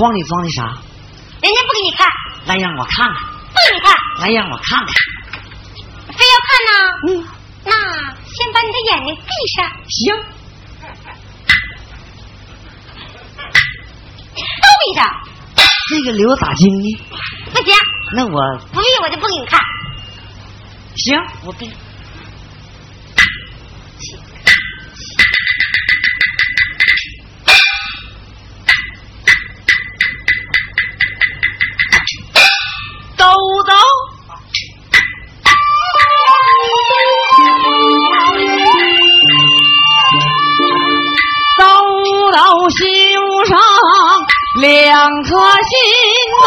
筐里装的啥？人家不给你看。来，让我看看。不给你看。来，让我看看。非要看呢？嗯。那先把你的眼睛闭上。行。都闭上。这个留打金呢？不行。那我不闭，我就不给你看。行，我闭。两颗心呐，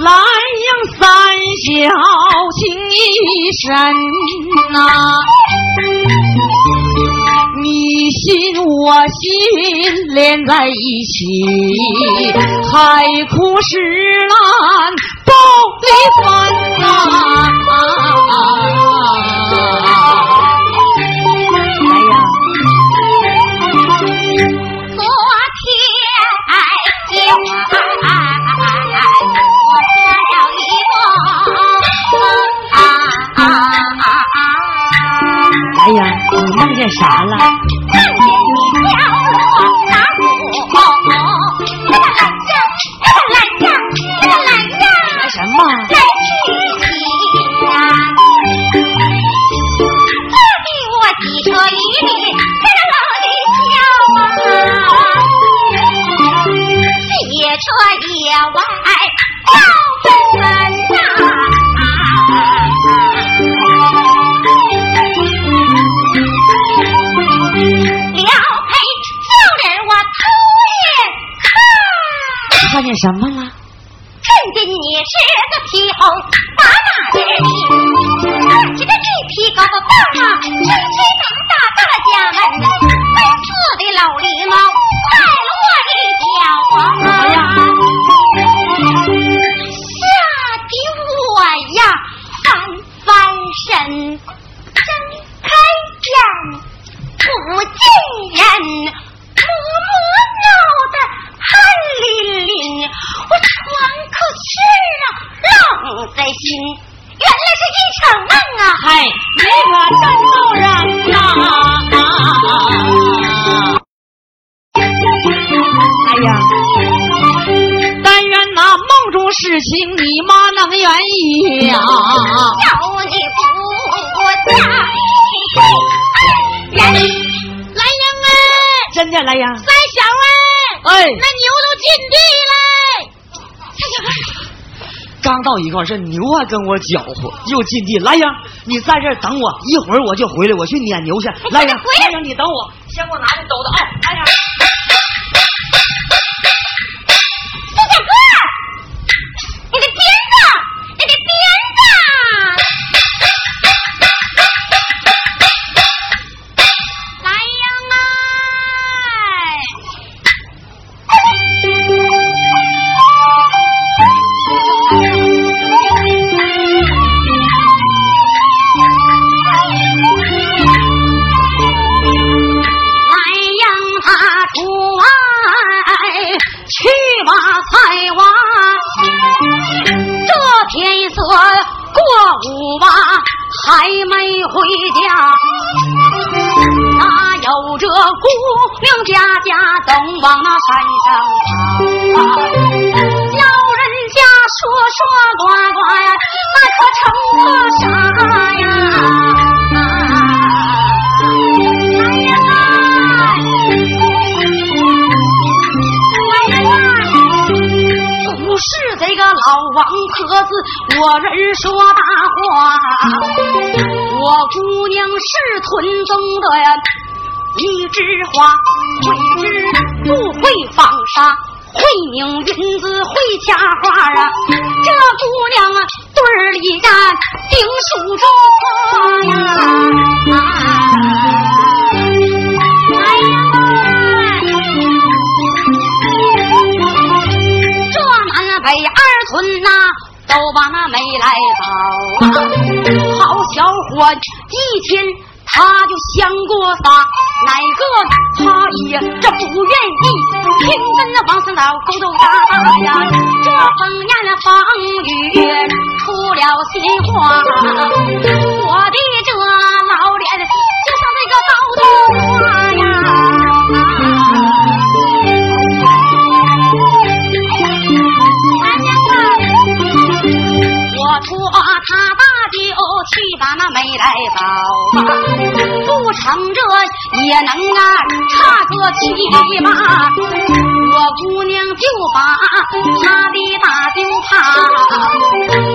南阳三小情意深呐，你心我心连在一起，海枯石烂不离分呐。干啥了。不见到一块这牛还跟我搅和，又进地。来呀，你在这等我，一会儿我就回来，我去撵牛去。来呀，来呀，你等我，先给我拿着兜子。哎，来呀。顶数着花呀。北二村呐，都把那煤来包啊！好小伙，一天他就想过仨，哪个他也这不愿意，偏跟那王三老勾勾搭搭呀。这风言风语出了心话，我的这老脸就像那个刀头花呀。托他大舅去把那没来包，不成这也能啊差个七八。我姑娘就把他的大舅怕，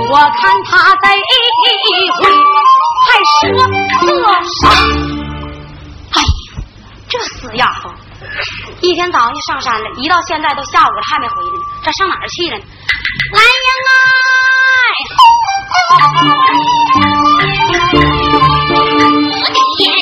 我看他这回还说个啥？哎呀，这死丫头，一天早上就上山了，一到现在都下午了还没回来呢，这上哪儿去了呢？来人啊！来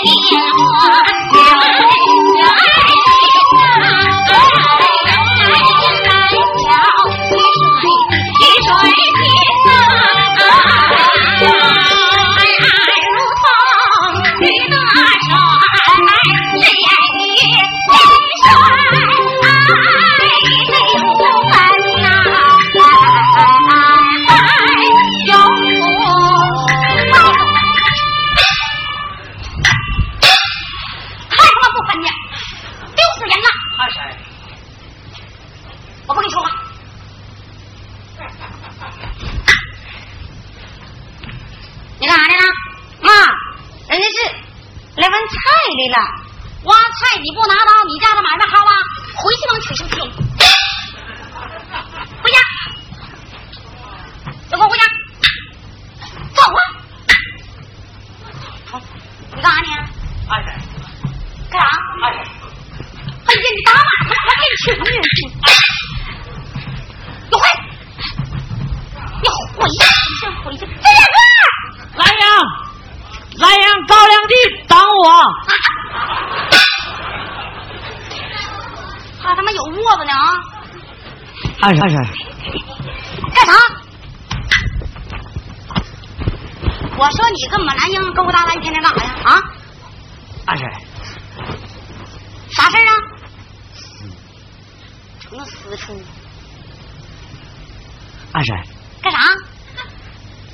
不拿刀你家的买卖好啊回去能取出去回家。都给我回家。走啊你干啥你？二婶。干啥？二婶。哎呀你打马虎还进去二婶，二婶，干啥？我说你跟我们蓝英勾勾搭搭，一天天干啥呀？啊？二婶，啥事啊？成了私处。二婶，干啥？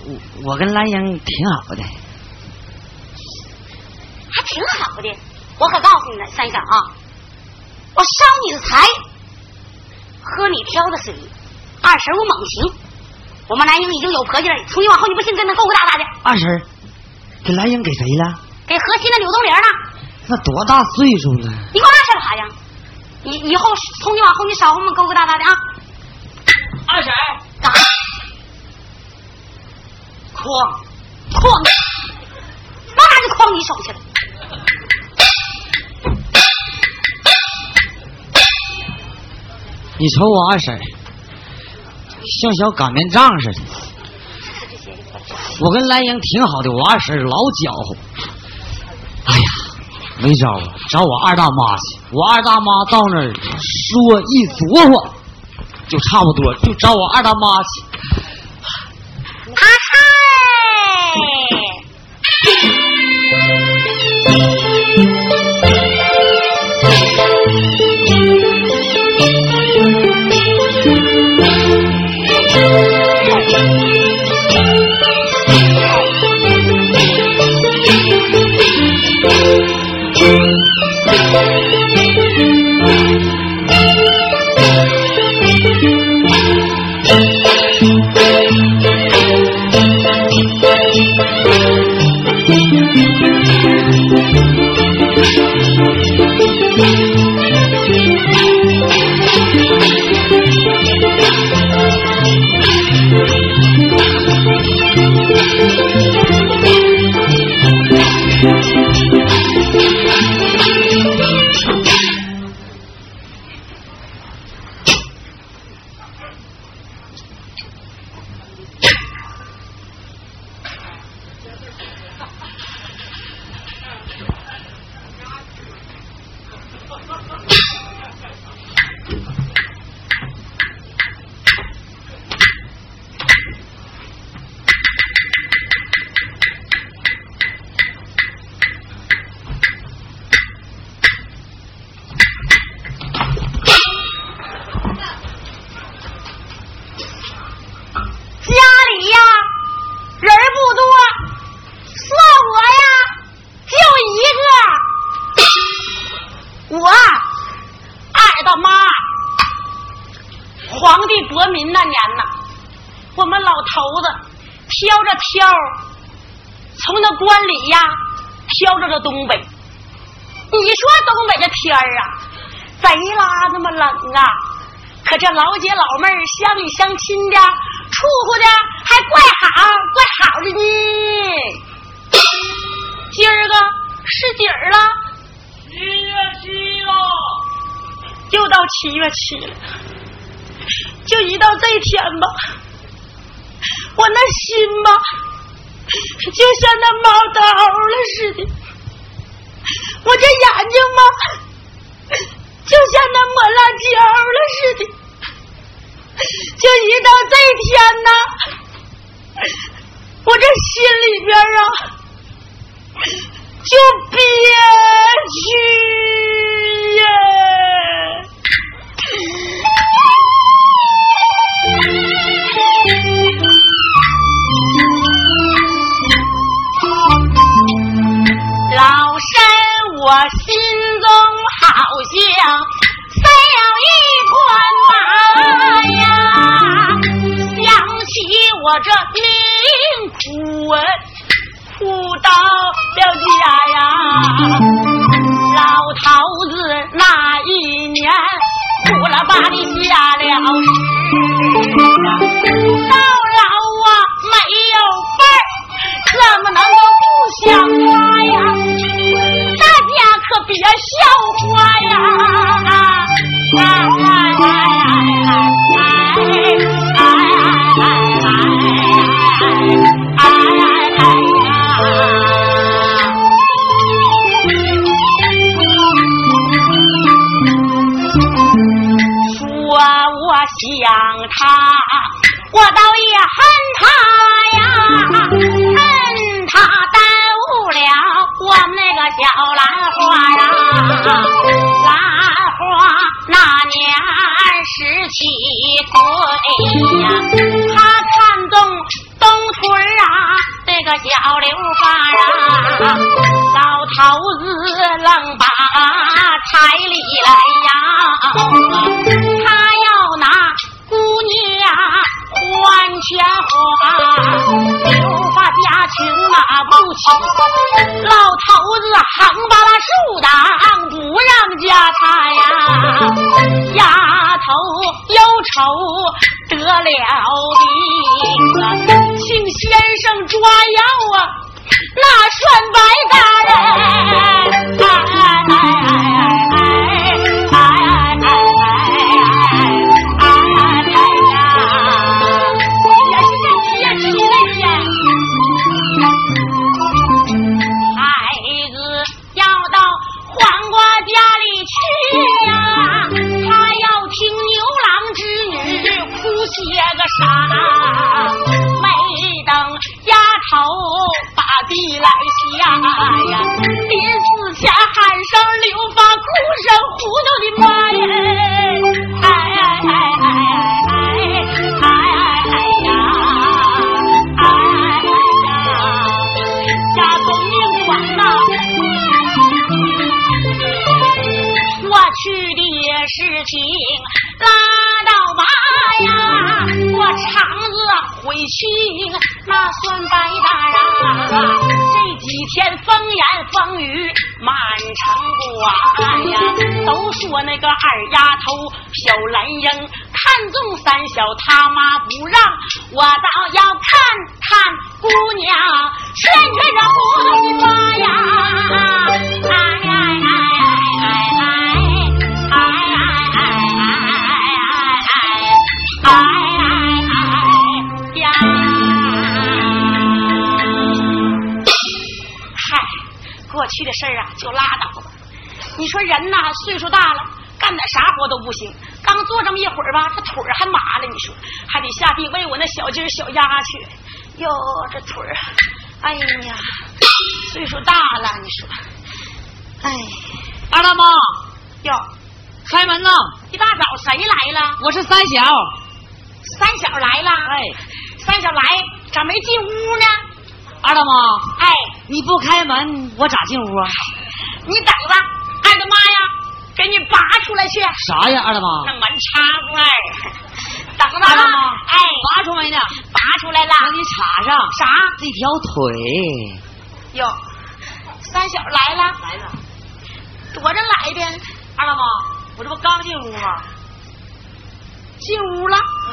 我我跟蓝英挺好的，还挺好的。我可告诉你了，三婶啊，我烧你的财，挑的水。二婶我猛行，我们兰英已经有婆家了，从今往后你不信跟他勾勾搭搭的。二婶，给兰英给谁了？给核心的柳东玲了。那多大岁数了？你管俺事干啥呀？以以后从今往后你少和我们勾勾搭搭的啊！二婶，干啥？哐哐，往哪就哐你手去了？你瞅我二婶，像小擀面杖似的。我跟兰英挺好的，我二婶老搅和。哎呀，没招啊，找我二大妈去。我二大妈到那儿说一琢磨，就差不多，就找我二大妈去。起，就一到这天吧，我那心吧，就像那猫刀了似的，我这眼睛吧，就像那抹辣椒了似的，就一到这天呐，我这心里边啊，就憋屈呀。小他妈不让，我倒要看看姑娘劝劝这糊涂的妈呀！哎哎哎哎哎哎哎哎哎哎呀！嗨，过去的事儿啊，就拉倒吧。你说人呐，岁数大了，干点啥活都不行。刚坐这么一会儿吧，这腿儿还麻了。你说，还得下地喂我那小鸡儿小鸭去。哟，这腿儿，哎呀，岁数大了，你说，哎，二大妈，哟，开门呐！一大早谁来了？我是三小。三小来了。哎，三小来，咋没进屋呢？二大妈，哎，你不开门，我咋进屋啊？你等着，二大妈呀，给你拔出来去。啥呀，二大妈？那门插子儿，等着二大妈，哎，拔出来呢。拔出来了。让你插上啥？这条腿。哟，三小来了，来了。躲着来的，二大妈，我这不刚进屋吗？进屋了，嗯，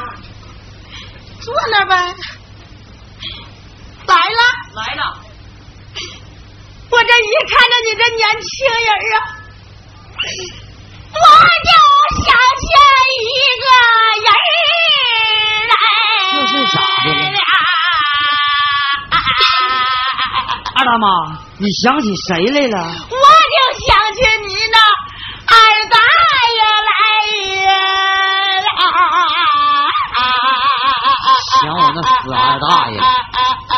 坐那呗。来了，来了。我这一看着你这年轻人啊，我就想起一个人来。这是咋的了二大妈，你想起谁来了？我就想起你那二大爷来了。想我那死二大爷。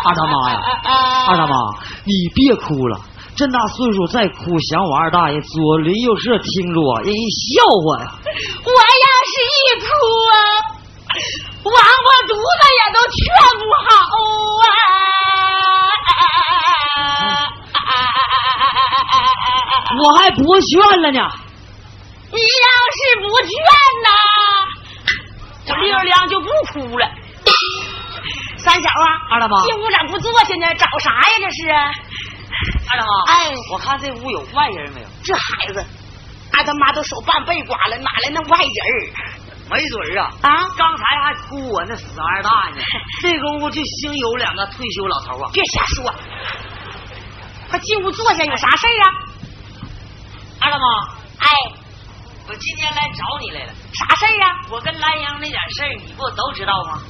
二大妈呀，二大妈，你别哭了，这大岁数再哭，想我二大爷，左邻右舍听着啊，人笑话呀。我要是一哭啊，王八犊子也都劝不好啊！我还不劝了呢。你要是不劝呐，我溜亮就不哭了。三小啊，二大妈，进屋咋不坐下呢？找啥呀？这是？二大妈，哎，我看这屋有外人没有？这孩子，二他妈都手半背刮了，哪来那外人没准儿啊。啊？刚才还哭我那死二大爷呢，这功夫就兴有两个退休老头啊。别瞎说，快进屋坐下，有啥事儿啊？二大妈，哎，我今天来找你来了。啥事儿啊？我跟兰英那点事儿，你不都知道吗？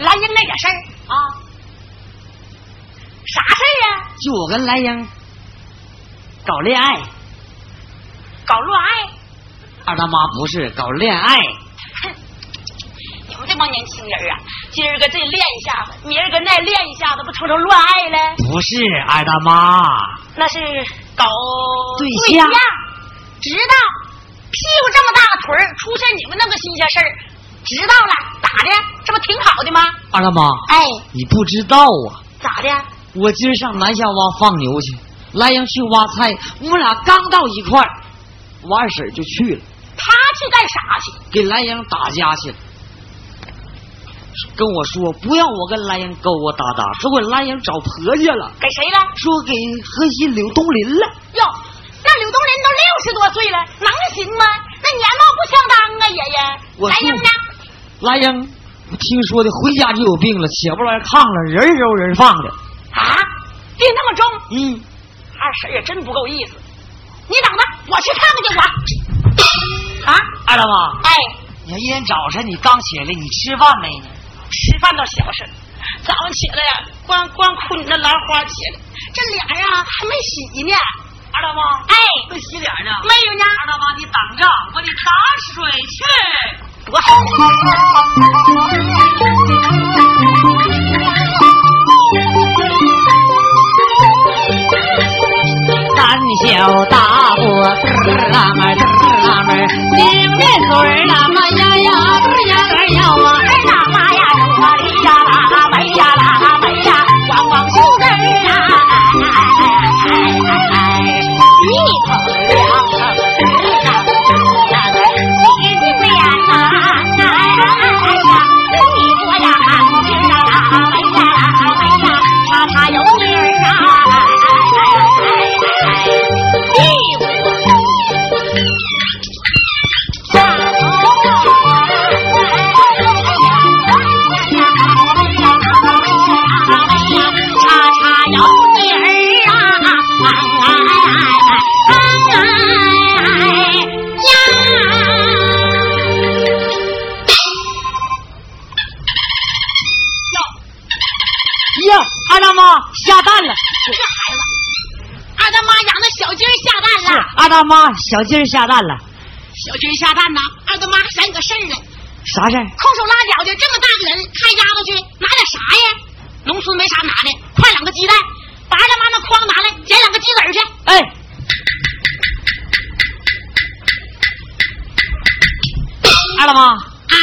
兰英那点事儿啊，啥事儿啊？就我跟兰英搞恋爱。搞乱爱？二大妈不是搞恋爱，哼，你们这这帮年轻人啊，今儿个这练一下子，明儿个那练一下子，不成成乱爱了？不是二大妈，那是搞对象象。知道，屁股这么大个腿儿，出现你们那个新鲜事儿，知道了，咋的？这不挺好的吗？二大妈，哎，你不知道啊，咋的？我今儿上南下洼放牛去，来阳去挖菜，我们俩刚到一块儿，我二婶就去了，他去干啥去？给莱阳打架去了。跟我说不让我跟莱阳勾勾搭搭，说我莱阳找婆家了，给谁了？说给河西柳东林了。哟，那柳东林都六十多岁了，能行吗？那年貌不相当啊，爷爷。我来英呢？莱阳，我听说的回家就有病了，起不来炕了，人揉人放的。啊，病那么重？嗯，二婶也真不够意思。你等着，我去看看去。我啊，二大妈，哎，你看一天早晨你刚起来，你吃饭没呢？吃饭倒小事，早上起来呀，光光哭你那兰花起来，这脸啊还没洗呢。二大妈，哎，没洗脸呢。没有呢，二大妈，你等着，我得打水去。多好。小大伙儿啦么嘚儿啦么，拧面嘴儿啦么呀呀嘚儿呀嘚儿呀啊！哎呀妈呀，我的蛋了！这孩子，二大妈养的小鸡儿下蛋了，二大妈小鸡儿下蛋了，小鸡儿下蛋呐！二大妈还想起个事儿呢，啥事儿？空手拉脚的这么大个人，看丫头去拿点啥呀？农村没啥拿的，快两个鸡蛋，把二大妈那筐拿来，捡两个鸡子去。哎，二大妈，哎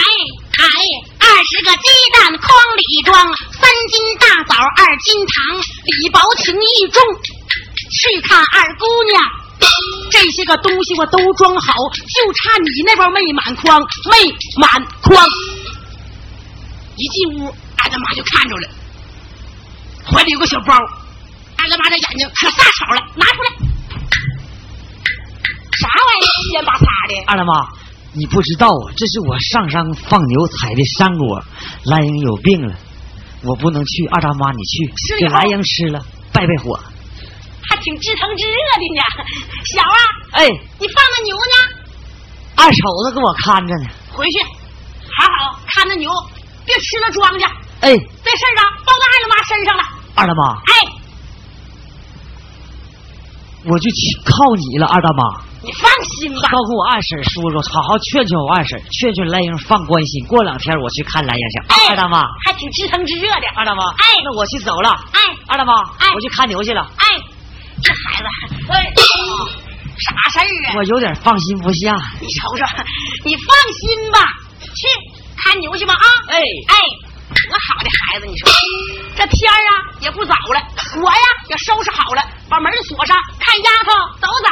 哎，二十个鸡蛋筐里装，二斤糖，李薄情意重。去看二姑娘，这些个东西我都装好，就差你那包没满筐，没满筐。一进屋，二大妈就看着了，怀里有个小包，二大妈这眼睛可撒吵了，拿出来，啥玩意儿，七眼八叉的？二大妈，你不知道啊，这是我上山放牛采的山果，兰英有病了，我不能去。二大妈，你去给兰英吃了，败败火。还挺知疼知热的呢。小啊，哎，你放那牛呢？二瞅子给我看着呢。回去好好看着牛，别吃了庄稼。哎，这事儿啊，包到二大妈身上了。二大妈，哎，我就去靠你了，二大妈。你放心吧。包括我二婶说说，好好劝劝我二婶，劝劝兰英放关心。过两天我去看兰英去。哎，二大妈，还挺知疼知热的。二大妈，哎那我去走了。哎二大妈，哎我去看牛去了。哎，这孩子，哎，啥事儿啊？我有点放心不下。你瞅瞅，你放心吧，去看牛去吧啊！哎哎，多好的孩子，你说这天儿啊也不早了，我呀也收拾好了，把门锁上，看丫头走走。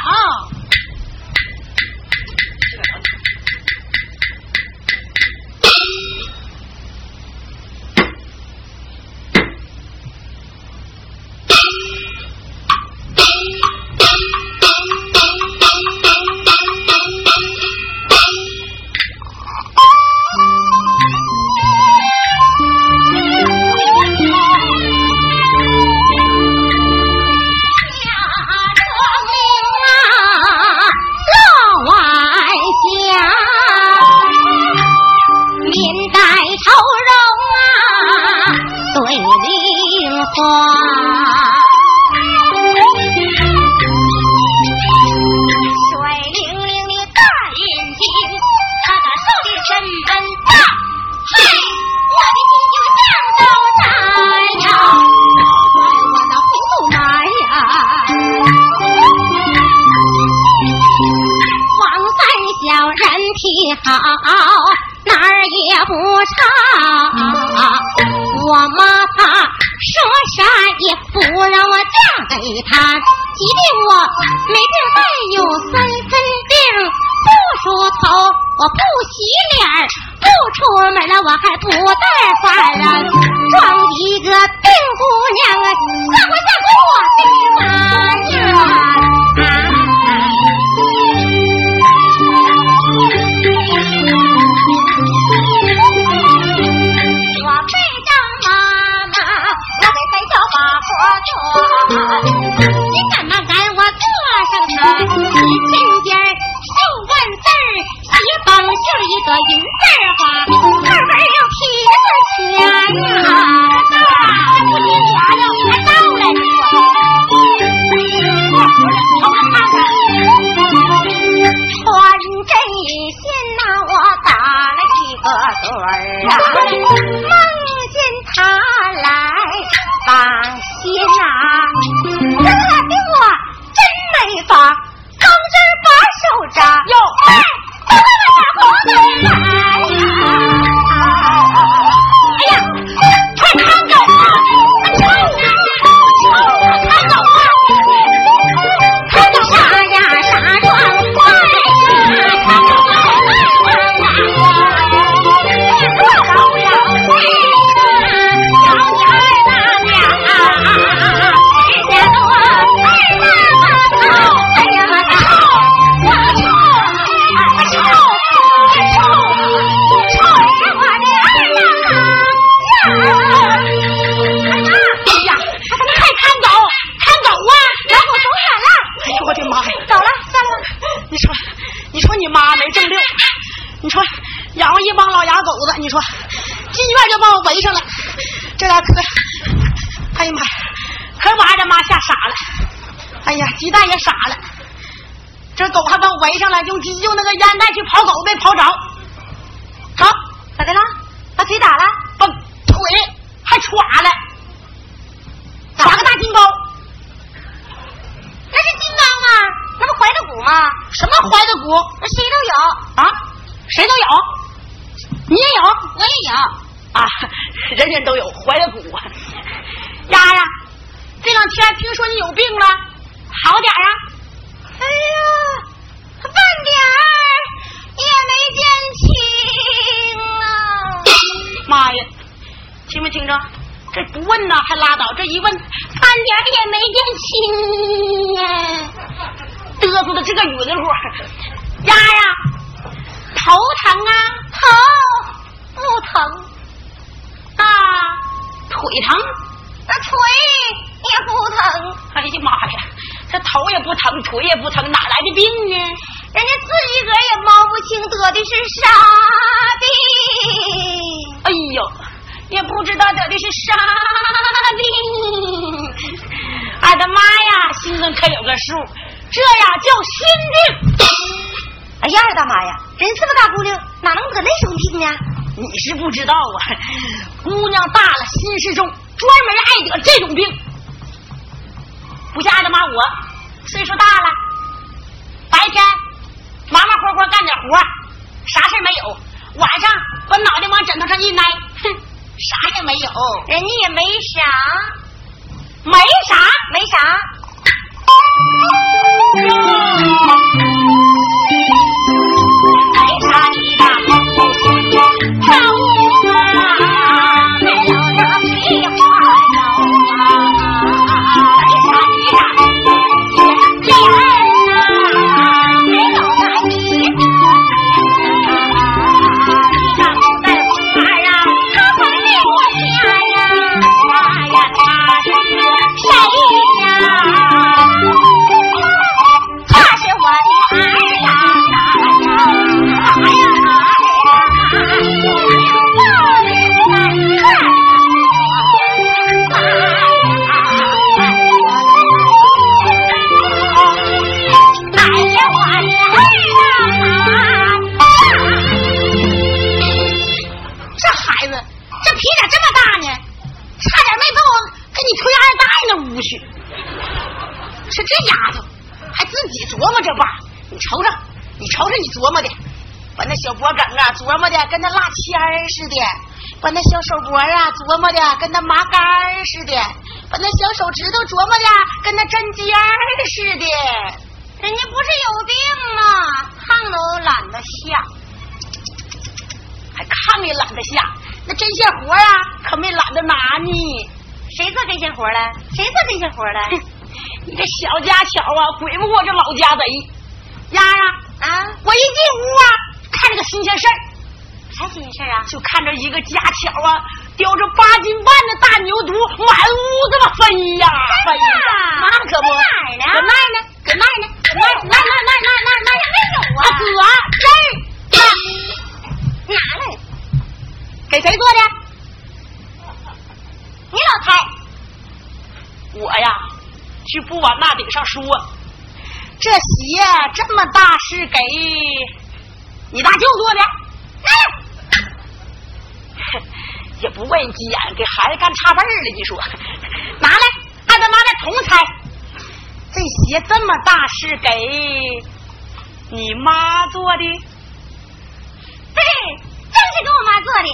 说进院就把我围上了，这俩可，哎呀妈呀，可把俺这妈吓傻了，哎呀，鸡蛋也傻了，这狗还把我围上了，用鸡用那个烟袋去刨狗没刨着，好，咋的了？把腿打了？把腿还歘了，歘个大金包，那是金刚吗，那不怀的骨吗？什么怀的骨那谁都有，啊？谁都有，你也有。我也有。啊，人人都有怀了骨。丫呀，这两天听说你有病了，好点啊？哎呀，半点儿也没见轻啊！妈呀，听没听着？这不问呐还拉倒，这一问半点儿也没见轻啊！嘚瑟的这个晕乎。丫呀，头疼啊？头不疼，啊，腿疼？那腿也不疼，哎呀妈呀，这头也不疼，腿也不疼，哪来的病呢？人家自己个儿也摸不清得的是啥病。哎呦，也不知道得的是啥病。俺的妈呀，心中可有个数，这呀叫心病。哎呀，二大妈呀，人这么大姑娘，哪能得那种病呢？你是不知道啊，姑娘大了心事重，专门爱得这种病。不像二大妈我，岁数大了，白天忙忙活活干点活，啥事没有；晚上把脑袋往枕头上一挨，哼，啥也没有，人家也没啥，没啥。没啥。活了？你这小家巧啊，鬼不过这老家贼。丫呀啊，我一进屋啊，看着个新鲜事儿，啥新鲜事儿啊？就看着一个家巧啊，叼着八斤半的大牛犊满屋子嘛飞呀飞呀，那可不在哪儿呢？搁那儿呢，搁那儿呢，搁那儿那那那那那那也没有啊搁这儿哪来？给谁做的？你老太，我呀，去不往那顶上说，这鞋这么大是给你大舅做的，也不问急眼，给孩子干差辈儿了。你说，拿来，按他妈的重猜，这鞋这么大是给你妈做的，对，正是给我妈做的。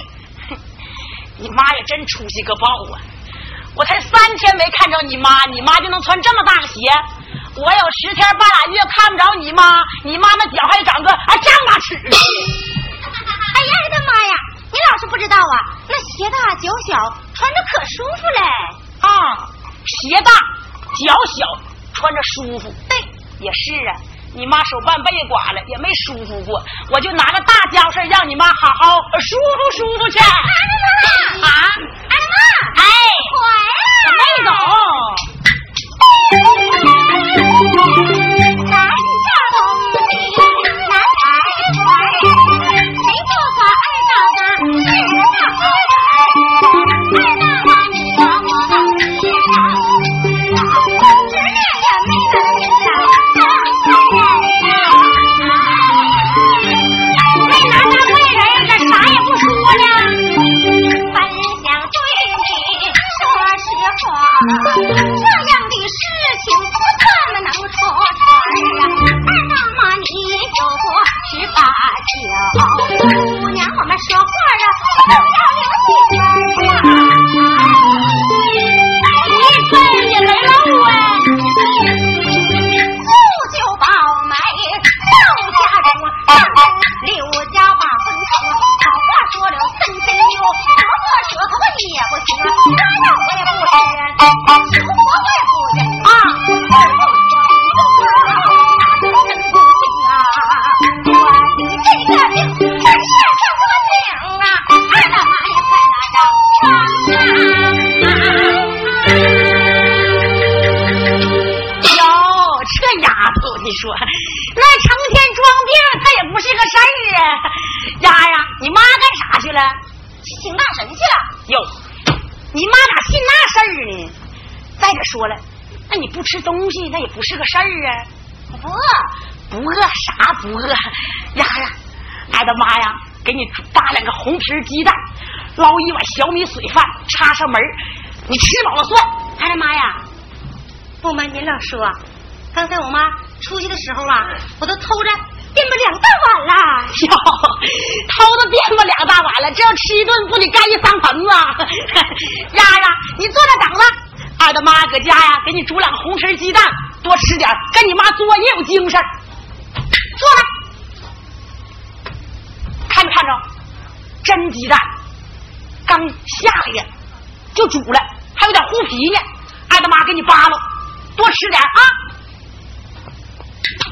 你妈也真出息个爆啊！我才三天没看着你妈，你妈就能穿这么大个鞋。我有十天半拉月看不着你妈，你妈那脚还长个啊丈八尺呢。哎呀，我的妈呀！你老是不知道啊，那鞋大脚小，穿着可舒服嘞。啊，鞋大脚小，穿着舒服。对，也是啊，你妈手半背刮了，也没舒服过。我就拿个大家伙事儿让你妈好好舒服舒服去。俺的妈，啊，妈，哎，回来没走。来。两个红皮鸡蛋，捞一碗小米水饭，插上门儿你吃饱了算。二大妈呀，不瞒您老说，刚才我妈出去的时候啊，我都偷着垫吧两大碗了。哟，偷着垫吧两大碗了，这要吃一顿不得干一桑盆子？丫丫，你坐着等着，二大妈搁家呀，给你煮两个红皮鸡蛋，多吃点，跟你妈作业有精神。坐着，看没看着？真鸡蛋，刚下来呀，就煮了，还有点糊皮呢。二大妈给你扒了，多吃点啊！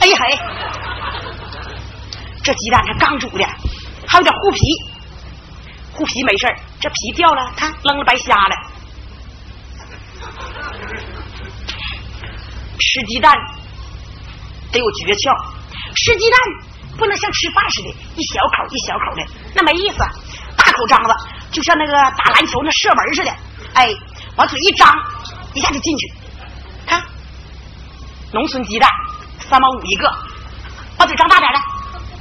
哎嘿！这鸡蛋才刚煮的，还有点糊皮，糊皮没事这皮掉了，它扔了白瞎了。吃鸡蛋得有诀窍，吃鸡蛋不能像吃饭似的，一小口一小口的，那没意思。大口张子，就像那个打篮球那射门似的，哎，往嘴一张，一下就进去。看，农村鸡蛋三毛五一个，把嘴张大点来。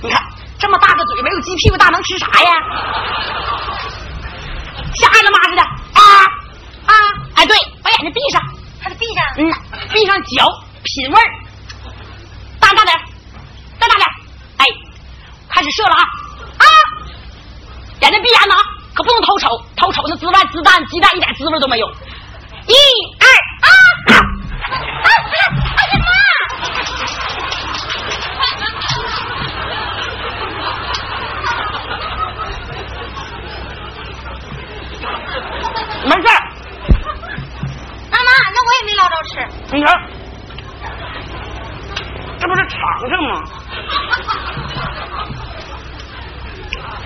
你看这么大个嘴，没有鸡屁股大，能吃啥呀？像二大妈似的啊啊！哎，对，把眼睛闭上，还得闭上。嗯，闭上嚼，品味儿，大大点儿，再大点开始射了啊！啊眼睛闭眼呐，可不能偷瞅，偷瞅那滋味滋蛋鸡蛋一点滋味都没有。一二啊！啊！哎呀妈！没事儿，大妈，那我也没捞着吃。你看，这不是尝尝吗？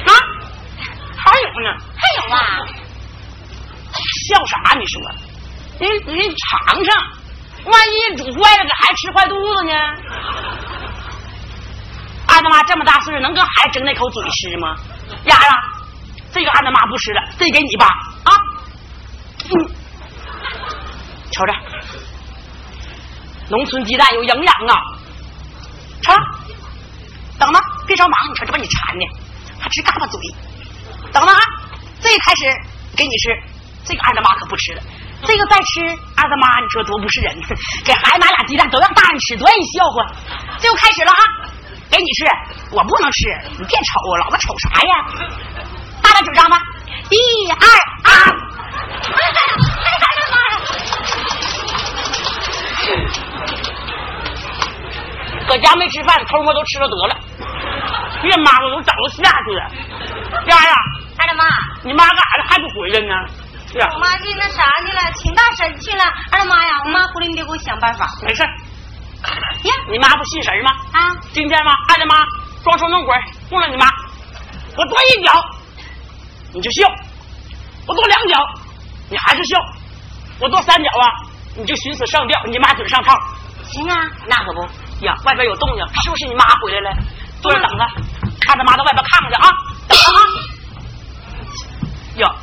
啊，还有呢，还有啊，笑啥？你说，你你尝尝，万一煮坏了给孩子吃坏肚子呢？安德妈这么大岁数，能跟孩子争那口嘴吃吗？丫呀，这个安德妈不吃了，这给你吧，啊，嗯，瞅着，农村鸡蛋有营养啊，尝，等着，别着忙，你瞅这把你馋的，还直嘎巴嘴，等着啊，这开始给你吃，这个二大妈可不吃了。这个再吃，二大妈你说多不是人，给孩子拿俩鸡蛋都让大人吃，多让人笑话。这就开始了啊，给你吃，我不能吃，你别瞅我，老子瞅啥呀？大点嘴张吧，一二啊！搁家没吃饭，偷摸都吃了得了，别妈我都找了下去了。丫呀，二大妈，你妈干啥呢？还不回来呢？是啊我妈去那啥去了，请大神去了。二大妈呀，我妈回来你得给我想办法。没事儿。呀你妈不信神吗？啊，今天吗？二大妈装神弄鬼供了你妈，我跺一脚你就笑，我跺两脚你还是笑，我跺三脚啊你就寻思上吊，你妈准上套。行啊，那可不呀，外边有动静，是不是你妈回来了？坐着等着，二大妈到外边看看去啊，啊。哟，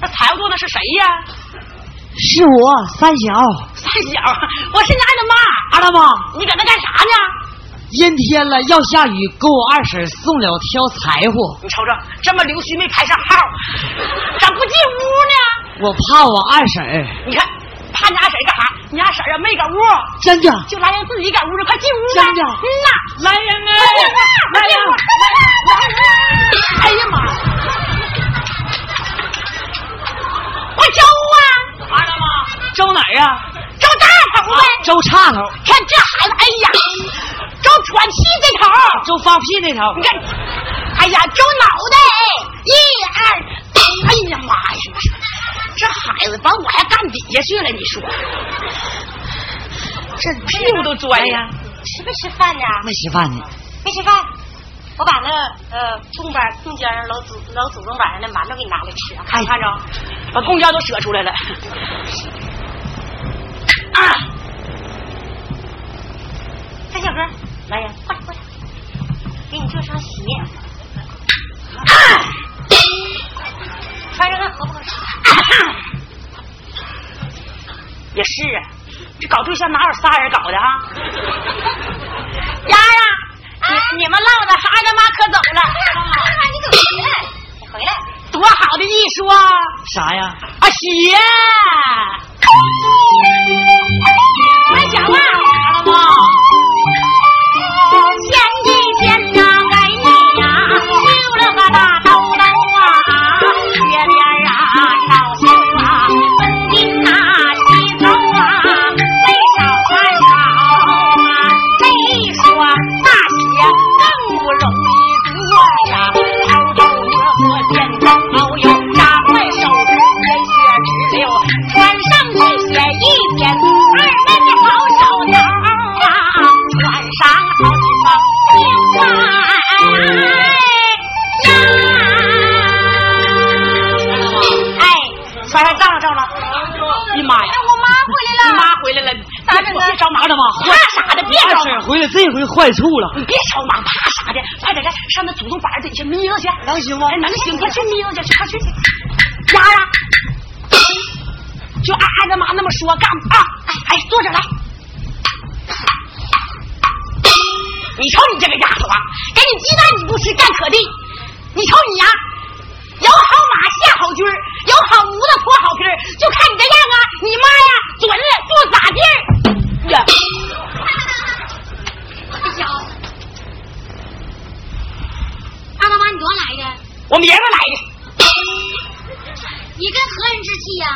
那柴火垛那是谁呀？是我三小三小，我是你二大妈。二大妈，你搁那干啥呢？阴天了要下雨，给我二婶送了挑柴火，你瞅瞅，这么溜须没排上号，咋不进屋呢？我怕我二婶你看，怕你二婶干啥？你二婶要没搁屋，真的就来人自己搁屋了，快进屋呗！真的嗯呐，来人啊快进屋，快进屋，哎呀妈！我周啊，二大妈周哪儿啊？周大头呗。周岔头，看这孩子，哎呀，周喘气这头，周放屁那头。你看，哎呀，周脑袋，一二，哎呀妈呀！这孩子把我还干底下去了，你说，这屁股都拽呀！吃没吃饭呢？没吃饭呢，没吃饭。我把那呃空班空间儿老祖老祖宗晚上的馒头给你拿来吃啊，看没看着？把空间都舍出来了。啊，三小哥，来呀！过来过来，给你做双鞋，也是啊，这搞对象哪有仨人搞的啊？丫丫，你你们唠的，二大妈可走了，啊，你怎么回来？你回来。多好的艺术啊！啥呀？啊，鞋！快讲啊！怕啥的？别着二婶，回来这回坏处了，你别着忙，怕啥的？快点，上那祖宗板底下眯着去，能行吗哎，能行，快去眯着去，快去去。丫呀，就按按他妈那么说干啊！哎哎，坐着来。你瞅你这个丫头啊，给你鸡蛋你不吃，干可地。你瞅你呀、有好马下好驹儿，有好模子脱好皮儿，就看你这样啊，你妈呀，准了不咋地。哎呀，二大妈，你多少来的？我明儿个来何人置气呀？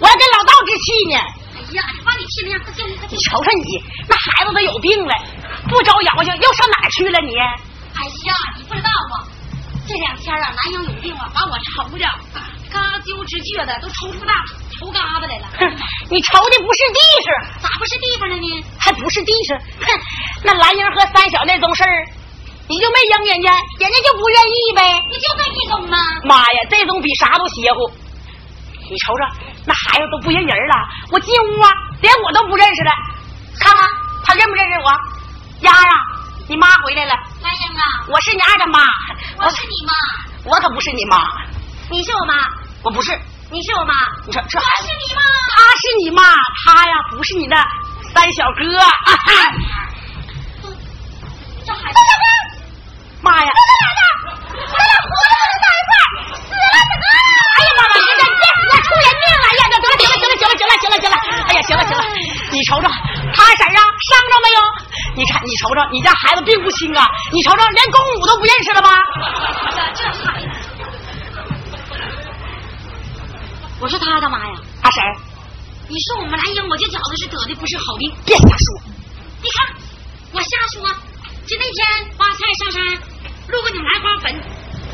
我要跟老道置气呢。哎呀，这把你气的呀！快叫你，快叫你瞅瞅你，那孩子都有病了，不招摇性，又上哪儿去了你？哎呀，你不知道啊，这两天啊，南阳有病啊，把我愁的嘎啾直撅的，都抽出大抽嘎巴来了。哼，你愁的不是地方，咋不是地方了呢？还不是地势。哼，那兰英和三小那宗事儿，你就没应人家，人家就不愿意呗。不就那一种吗？妈呀，这种比啥都邪乎。你瞅瞅，那孩子都不认人了。我进屋啊，连我都不认识了。看看他认不认识我？丫啊，你妈回来了。兰英啊，我是你二大妈。我是你妈，我可不是你妈，你是我妈，我不是。你是我妈，你说这我孩子是，你妈。他是你妈，他呀不是你的三小哥。啊 这孩子，妈呀！咱俩活着还在一块儿，死了怎么了？哎呀妈妈，这这别别出人命了！哎呀，这得了，行了，行了，行了，行了，行了，行了！哎呀，行了，行了，你瞅瞅，他婶啊，伤着没有？你看，你瞅瞅，你家孩子病不轻啊！你瞅瞅，连公母都不认识了吧？呀，这孩子，我是他的妈呀！大婶儿，你说我们兰英，我就觉得是得的不是好病。别瞎说，你看，我瞎说，就那天花菜上山，路过你们兰花坟，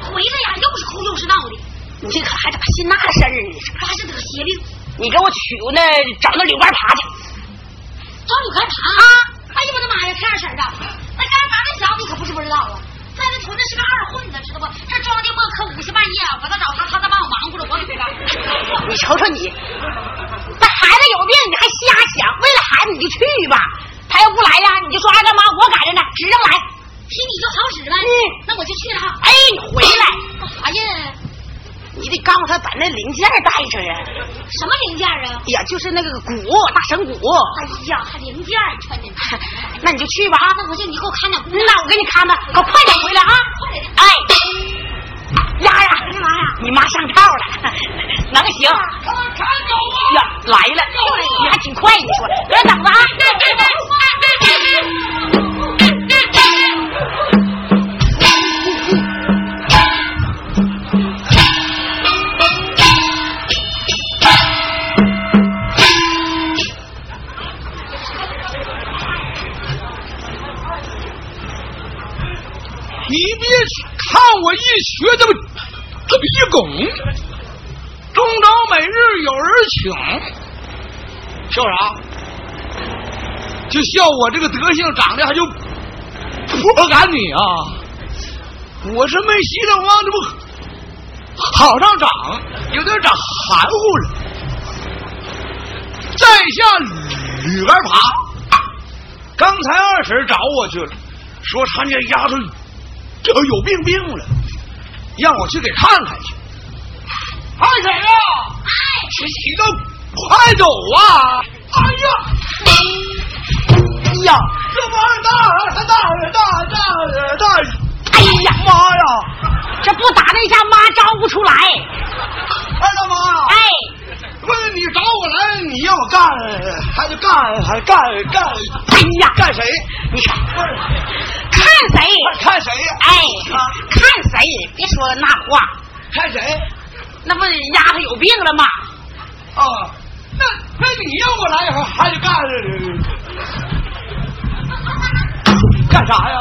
回来呀，又是哭又是闹的，你这可还咋信那事儿呢？这还是得邪病，你给我取那找那柳干爬去找柳干爬啊！哎呀，我的妈呀，太二婶啊！那干啥那小你可不是不知道啊，在那屯子是个二混子，知道不？这庄稼磨可五十半夜，我再找他，他再把我忙活了，我给谁干。你瞅瞅你，那孩子有病你还瞎想，为了孩子你就去吧。他要不来呀，你就说二大妈我赶着呢，指着来。听你就好使呗。嗯那我就去了哈。哎，你回来，干啥呀？你得告诉他把那零件带上呀。什么零件啊？哎呀，就是那个鼓，大神鼓。哎呀，还零件儿穿的。那你就去吧啊。那我就你给我看点。那我给你看吧，可快点回来啊！快点哎，丫呀，干嘛呀？你妈上套了，能行？呀，来了，你还挺快，你说，别等着啊！就笑我这个德性长得还就不赶你啊！我是没稀的往这不好上长，有点长含糊了。在下吕儿爬，刚才二婶找我去了，说他家丫头这有病病了，让我去给看看去。二婶啊，快走啊！哎呀，哎呀，这玩意儿大大大大大大！哎呀，妈呀！这不打那下妈招不出来。二大妈，哎，问你找我来，你让我干，还得干，还干干。哎呀，干谁？你看看谁？看谁呀？哎，看谁？别说那话，看谁？那不丫头有病了吗？啊，那那你让我来，还还得干，干啥呀？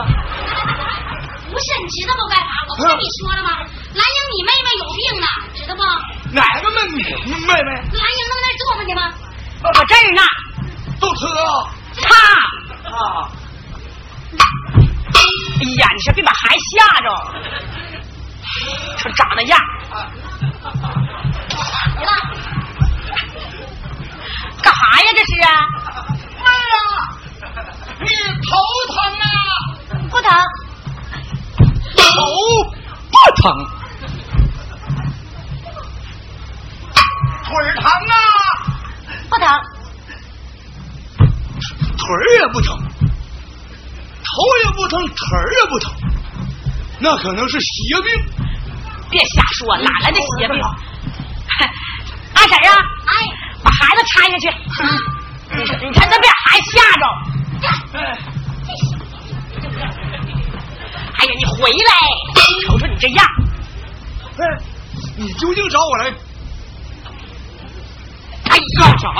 不是，你知道不干啥？我不跟你说了吗？兰英，你妹妹有病呢，知道不？哪个妹妹妹妹？兰英那在那坐着呢吗？我这儿呢，坐车啊？他。啊，哎呀，你说别把孩子吓着，说长那样，来了，干啥呀？这是啊？妹啊，你头疼啊？不疼，头不疼，腿儿疼啊？不疼，腿儿也不疼，头也不疼，腿儿也不疼，那可能是邪病。别瞎说，哪来的邪病？阿婶啊，哎，把孩子拆下去。你看这别孩子吓着。哎，哎呀，你回来，瞅瞅你这样，哎，你究竟找我来干啥？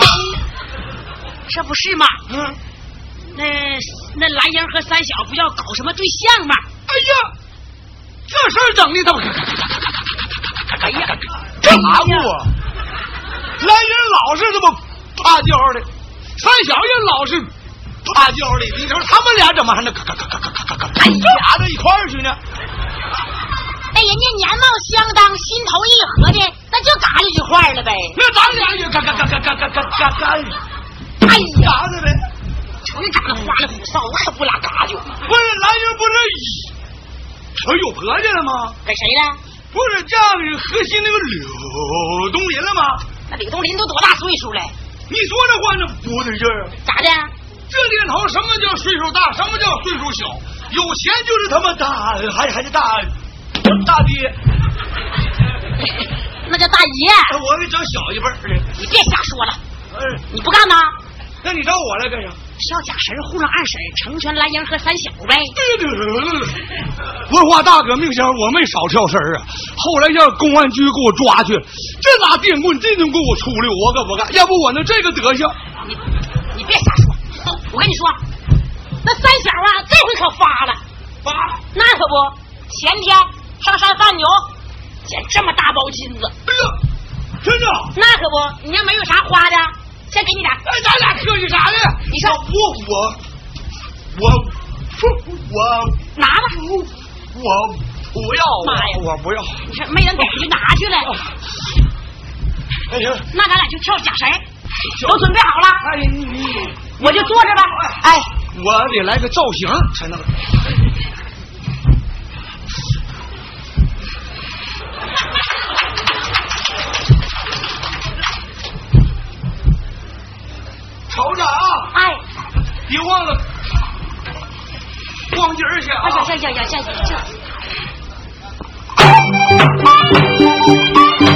这不是吗？嗯，那那蓝英和三小不要搞什么对象吗？哎呀，这事儿整的他妈，哎呀，干啥不啊？蓝英老是这么怕叫的，三小也老是怕叫的，你说他们俩怎么还能咔咔咔咔咔咔咔咔俩在一块儿去呢？那人家年貌相当，心头一合的，那就嘎一块儿了呗。那咱俩也嘎嘎嘎嘎嘎嘎嘎嘎嘎，哎呀，嘎的呗。瞅你长得花里胡哨，我可不俩嘎就。不是蓝英不是一，他有婆家了吗？给谁了？不是嫁给河西那个柳东林了吗？那李东林都多大岁数了？你说这话那不对劲儿啊！咋的？这年头什么叫岁数大，什么叫岁数小？有钱就是他妈大，还还是大大爹。那叫大爷。我给找小一辈儿的。你别瞎说了，嗯，你不干呐？那你找我来干啥？小假神护上二婶，成全蓝英和三小呗。文化大革命前我没少挑事儿啊，后来让公安局给我抓去，这拿电棍这能给我出溜，我可不干。要不我那这个德行，你你别瞎说，我跟你说，那三小啊，这回可发了，发那可不，前天上山贩牛，捡这么大包金子，哎呀，真的。那可不，你要没有啥花的，先给你点。哎，咱俩客气啥呢？你说我我我我我拿吧，我不要啊，妈呀我不要。你说没人给就拿去了，那行，那咱俩就跳假神，都准备好了，哎你你我就坐着吧。哎，我得来个造型才能。瞅着啊，哎，别忘了光筋儿去啊！哎呀呀呀呀呀呀！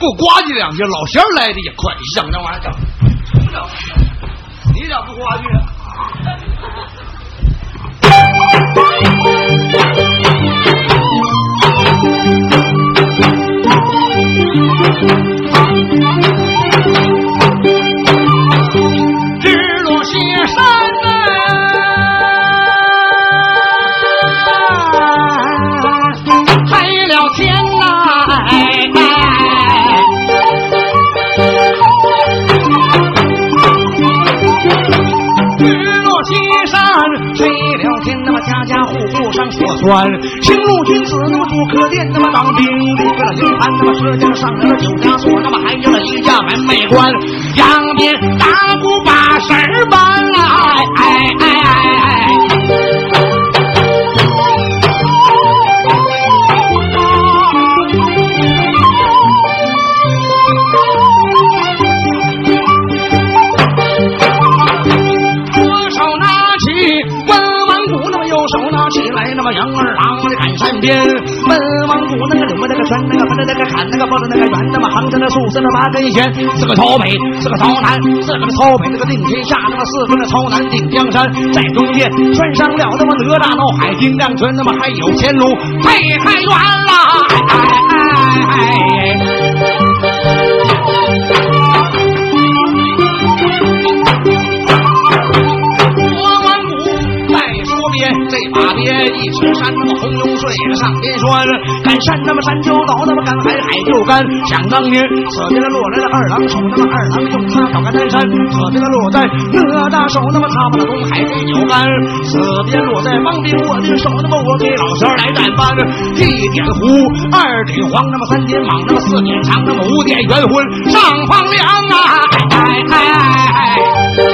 的，你给我呱唧两句，老乡来的也快，你整那玩意儿整，你咋不呱唧啊？户上锁栓。青路君子那么住客店，那么当兵离开了营盘，那么舌尖上了酒家所，那么还有了一家门楣关。我那个扭那个圈，那个那个那个砍，那个抱着那个圆，那么横着那竖着那八根弦。四个朝北，四个朝南，四个朝北那个定天下，那么四分的朝南定江山。在中间穿上了那么哪吒闹海金刚拳，那么还有乾隆配太原啦！哎哎哎哎。这把鞭一尺山，那么红油水上边拴，赶山那么山就倒，那么赶海海就干。想当年，此边的落来了二郎手，那么二郎用他挑干南山；此边的落在哪吒手，那么他把那东海给扭干。此边落在王兵我的手，那么我给老仙来战班。一点胡，二点黄，那么三点蟒，那么四点长，那么五点圆昏，上房梁啊！哎哎哎哎。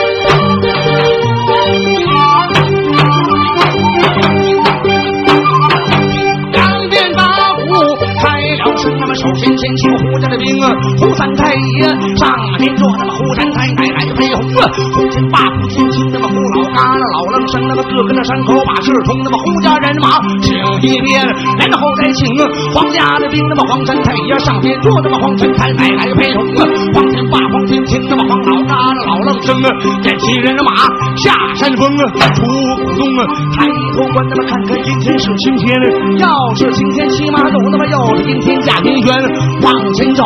两边打鼓开了声，那么首先先请胡家的兵啊，胡三太爷上天坐那么胡三太奶奶陪红啊，胡天霸胡天青那么胡老嘎那老愣生那么哥哥那山口把事通那么胡家人马请一遍，然后再请皇家的兵那么黄三太爷上天坐那么黄三太奶奶陪红啊，黄天霸黄天青那么黄老嘎那老愣生啊，点齐人马下山峰啊，出古洞啊，抬头观那么看看今天是晴天，要是晴天骑马走那么要是阴天驾平原，往前走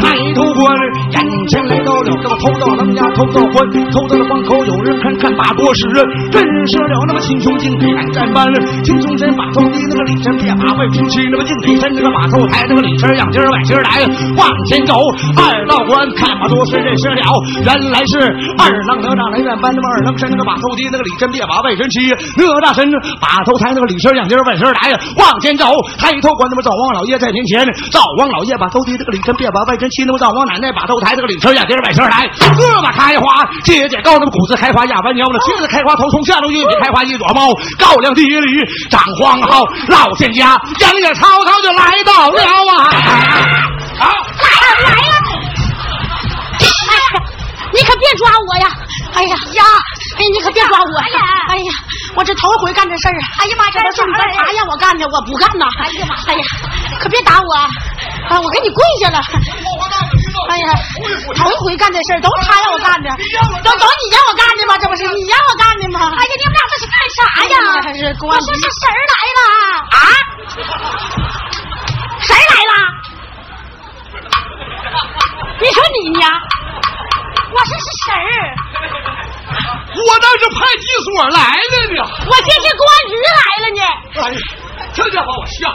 抬头观，眼前来到了那么偷到楞呀偷到关，偷到了关口有人看看把多时，震慑了那么秦琼进北南战班，秦琼身把头低那个李山别把外出去那么进北山那个马头抬那个李身仰肩外身来，往前走二道关看把多时认识了，原来是二郎哪吒来院班那么二郎山那个把头低那个李身别把外身骑，哪吒身把头抬那个李身仰肩外身来，往前走抬头观那么赵王老爷在面前，赵王老爷把头低这个李身别把外身骑，那么赵王奶奶把头抬这个李身仰肩外身来，胳膊开花，节节高那么骨子开花压弯腰了，茄子开花头从下头玉米开花一朵猫，高粱地里长黄蒿，老仙家杨家曹操就来到了啊！好。来了！哎呀，你可别抓我呀！哎呀呀！哎，你可别抓我！哎呀哎呀，我这头回干这事儿啊！哎呀妈这都是你干啥让我干的？我不干呐！哎呀妈哎呀，可别打我！啊，我给你跪下了！哎呀，头一回干这事儿都是他让我干的，都都你让我干的吗？这不是你让我干的吗？哎呀，你们俩这是干啥呀？是公我安局说是神儿来了啊！谁来了？你说你呢？我说是神儿，我那是派出所来了呢。我这是公安局来了呢。哎呀，这家把我吓！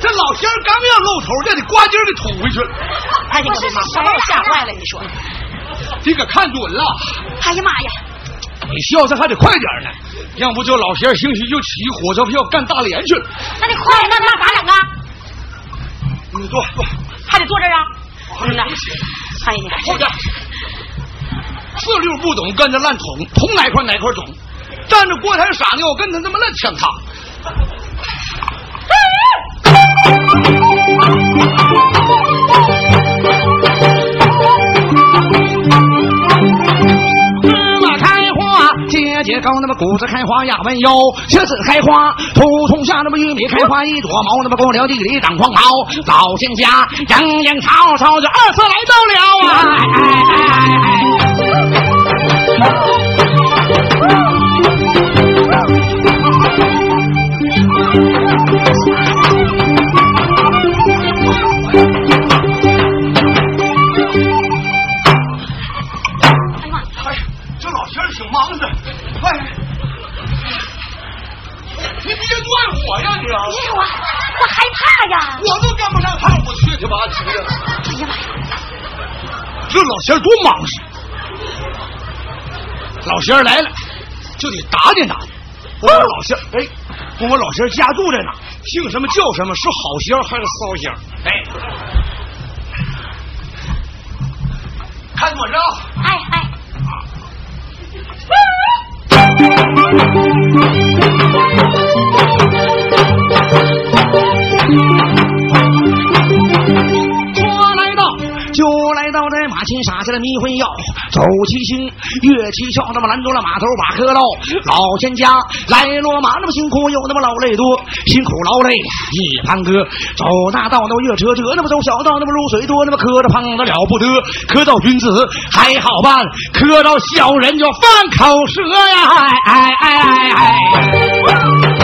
这老仙儿刚要露头，这得呱唧儿给捅回去了。哎呀，我的妈！我把我吓坏了，你说？你可看准了，哎呀妈呀！你笑这还得快点呢，要不就老仙兴许就起火车票干大连去了。那你快那那咋整啊？你坐坐，还得坐这儿啊？哎呀，后边四六不懂，跟着乱捅，捅哪块哪块肿。站着锅台傻尿，跟他他妈乱抢他。芝麻开花节节高，那么谷子开花压弯腰；茄子开花，土从下，那么玉米开花一朵毛，那么公了地里长黄毛。老仙家迎迎曹操就二次来到了啊！忙着，快！你别断我呀你！哎呀我我害怕呀！我都跟不上趟，我去去吧去的。哎呀妈呀！这老仙儿多忙实，老仙儿来了就得打点打点。问我老仙儿，哎，问我老仙儿家住在哪？姓什么叫什么？是好仙儿还是骚仙儿？哎，看准着啊！哎哎，说来到就来到这马前撒下了迷魂药，走七星，越七窍，那么拦住了马头把磕喽。老仙家来落马，那么辛苦有那么劳累多，辛苦劳累一番歌。走大道那么越车辙，那么走小道那么入水多，那么磕着胖的了不得，磕到君子还好办，磕到小人就犯口舌呀！哎哎哎哎！拦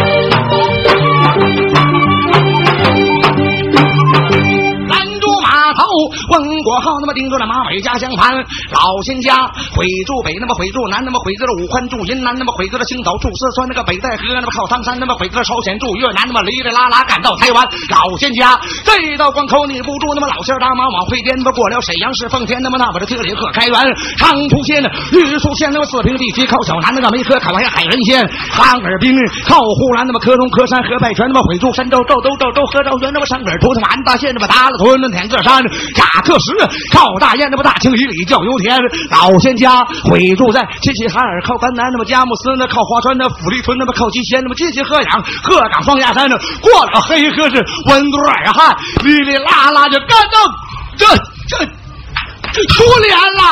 马头，问国号，那么盯住了马尾加相盘。老仙家毁住北，那么毁住南，那么毁住了武汉，住云南，那么毁住了青岛，住四川，那个北戴河，那么靠唐山，那么毁住了朝鲜，住越南，那么哩哩啦啦赶到台湾。老仙家这道关口你不住，那么老仙儿大马往回颠，那么过了沈阳市奉天，那么那边的特里鹤开元，长途县、玉树县，那么四平地区靠小南，那个梅河靠海海人县，哈尔滨靠呼兰，那么科中科山河拜泉，那么毁住山州赵州赵州河昭园，那么上边头他妈安大县，那么达了屯那天个山雅克什靠大雁，那么大清洗里叫油田，老仙家毁住在齐齐哈尔靠甘南，那么佳木斯那靠华川那府里屯，那么靠吉县，那么吉齐鹤阳鹤岗双鸭山，那过了黑河是温都尔汗，哩哩啦啦就干到这这这出脸了！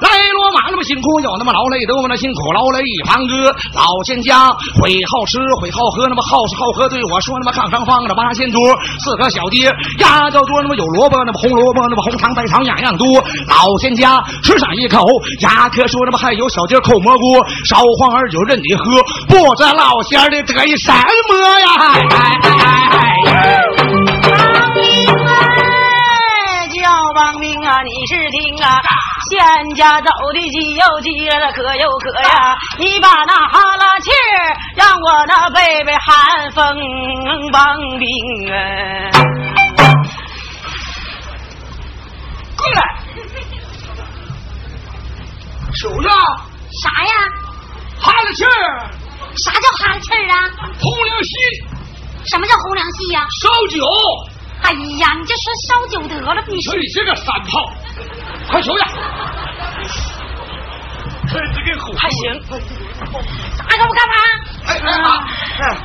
来罗马那么辛苦，有那么劳累得我那辛苦劳累一旁哥。老仙家会好吃会好喝，那么好吃好喝对我说那么炕上放着八仙桌，四个小碟压脚桌，那么有萝卜那么红萝卜那么红糖白糖样样多。老仙家吃上一口，牙科说那么还有小碟扣蘑菇，烧黄二酒任你喝，不知老仙儿的得意什么呀？哎哎哎哎！帮兵啊，叫帮兵啊！你是听啊，仙家走的急又急了，渴又渴呀！你把那哈拉气儿让我那背背寒风帮兵啊！过来，手上啥呀？哈拉气儿，啥叫哈拉气儿啊？红凉席，什么叫红凉戏呀、烧酒。哎呀，你就说烧酒得了，你说说你这个三炮，快求下！这这给唬还行，啥干不干嘛？哎哎妈！哎，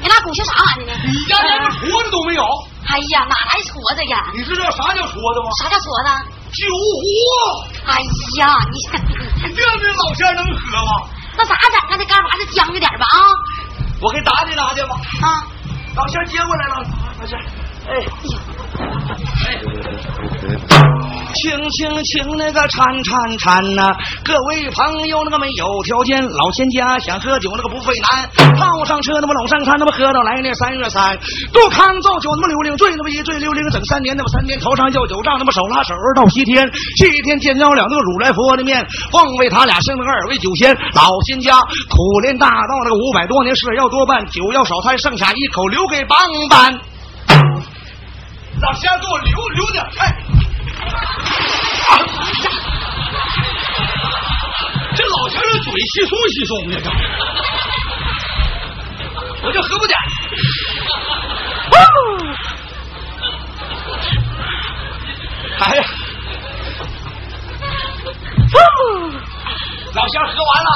你俩鼓学啥玩意呢？你家连个矬子都没有，哎呀，哪来矬子呀？你知道啥叫矬子吗？啥叫矬子？酒壶，哎呀，你你这样的老仙能喝吗？那咋整啊？这干嘛就将就点吧啊我给打你打去吧。啊！老仙接过来了，老仙儿，哎。轻轻轻那个颤颤颤呐、各位朋友那个没有条件，老仙家想喝酒那个不费难，套上车那么老上山那么喝到来年三月三，杜康造酒那么溜溜醉那么一醉溜溜整三年那么三年头上要酒账那么手拉手到西天，西天见着了那个如来佛的面，奉为他俩生了个二位酒仙，老仙家苦练大道那个五百多年事要多办，酒要少摊，剩下一口留给帮办。老仙给我留留点，哎。啊这老乡这嘴稀松稀松的，我就喝不点。哎呀，老乡喝完了。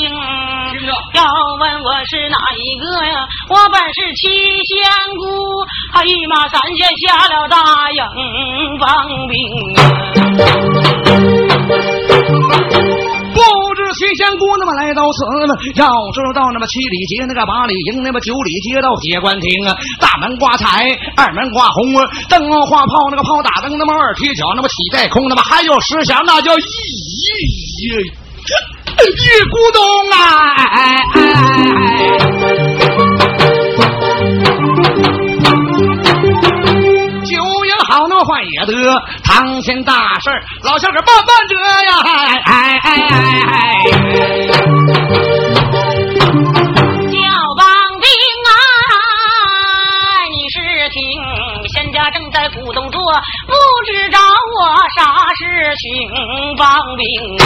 听？要问我是哪一个呀？我本是七仙姑，他一马三仙下了大营帮兵。不知七仙姑那么来到此呢，要知道那么七里街那个八里营，那么九里街道铁官亭啊，大门挂彩，二门挂红啊，灯笼花炮那个炮打灯，那么二踢脚，那么起带空，那么还有十响，那叫一一一咕咚啊！哎哎哎酒也好，那么坏也得，堂前大事儿，老仙儿可慢慢折呀！哎哎哎哎！动作，不知找我啥是寻帮兵啊。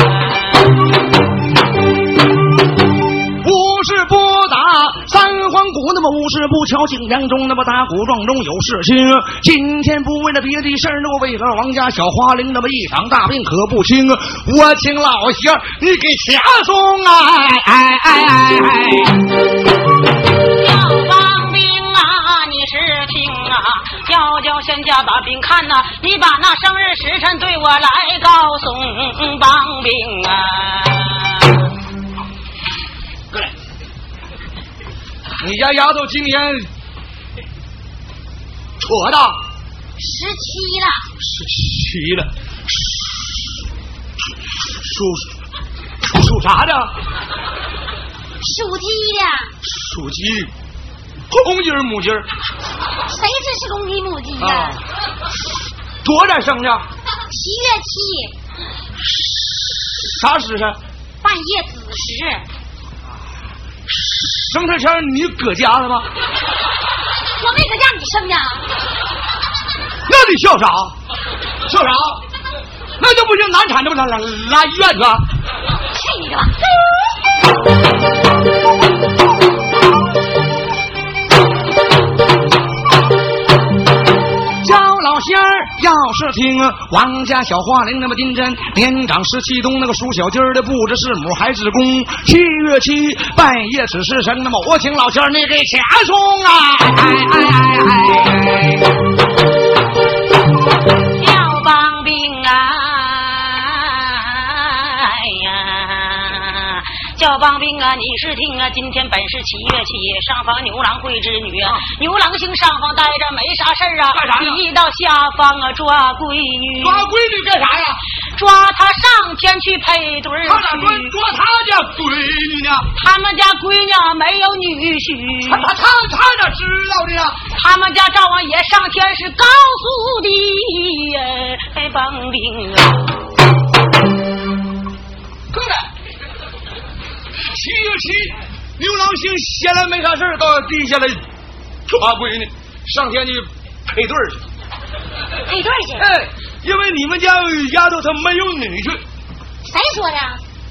无事不打三皇鼓，那么无事不敲景阳钟，那么打鼓撞钟有事情。今天不为了别的事儿，那么为了王家小花灵，那么一场大病可不轻。我请老仙儿，你给掐松啊！哎哎哎哎！要帮兵啊，你是听啊，要叫仙家把兵看呐、你把那生日时辰对我来告诉帮兵啊。过来，你家丫头今年多大十七了，十七了，属属啥的？属鸡的，属鸡，公鸡儿母鸡儿谁知是公鸡母鸡呀、啊？多点生的？七月七，啥时辰？半夜子时，生他前儿你搁家了吗？我没搁家，你生的？那你笑啥？笑啥？那就不行，难产这不拉拉拉医院去啊？去你的吧！今儿，要是听王家小花灵那么丁真，年长十七冬那个属小鸡儿的，不知是母还是公。七月七半夜此时辰，那么我请老仙儿你给钱送啊！叫帮兵啊！你是听啊？今天本是七月七，上方牛郎会织女啊。牛郎星上方待着没啥事儿啊，干啥呀一到下方啊抓闺女，抓闺女干啥呀？抓她上天去配对儿他咋抓去。抓他家闺女呢？他们家闺女没有女婿，他他他他咋知道的呀？他们家赵王爷上天是告诉的呀，哎，帮兵啊！哥们，七月七，牛郎星闲来没啥事到地下来抓闺女，上天去配对去。配对去？哎，因为你们家丫头她没有女婿，谁说的？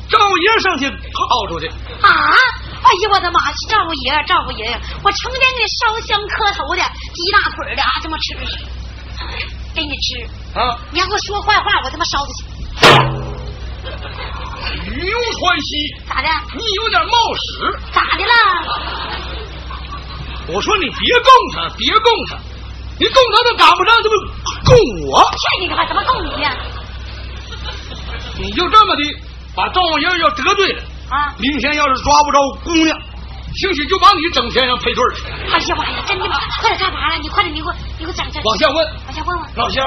赵爷上去泡出去。啊！哎呀，我的妈！赵爷，赵爷，我成天给烧香磕头的，鸡大腿的啊，这么吃，给你吃。啊，你要给我说坏话，我他妈烧他去！牛川西，咋的？你有点冒失。咋的了？我说你别供他，别供他，你供他都赶不上，这不供我？去你的吧！怎么供你呢？你就这么的把赵王爷要得罪了，啊！明天要是抓不着姑娘，兴许就把你整天上配对去。哎呀妈呀！真的吗？快点干嘛了？你快点，你给我，你给我整这。往下问，往下问问。老乡，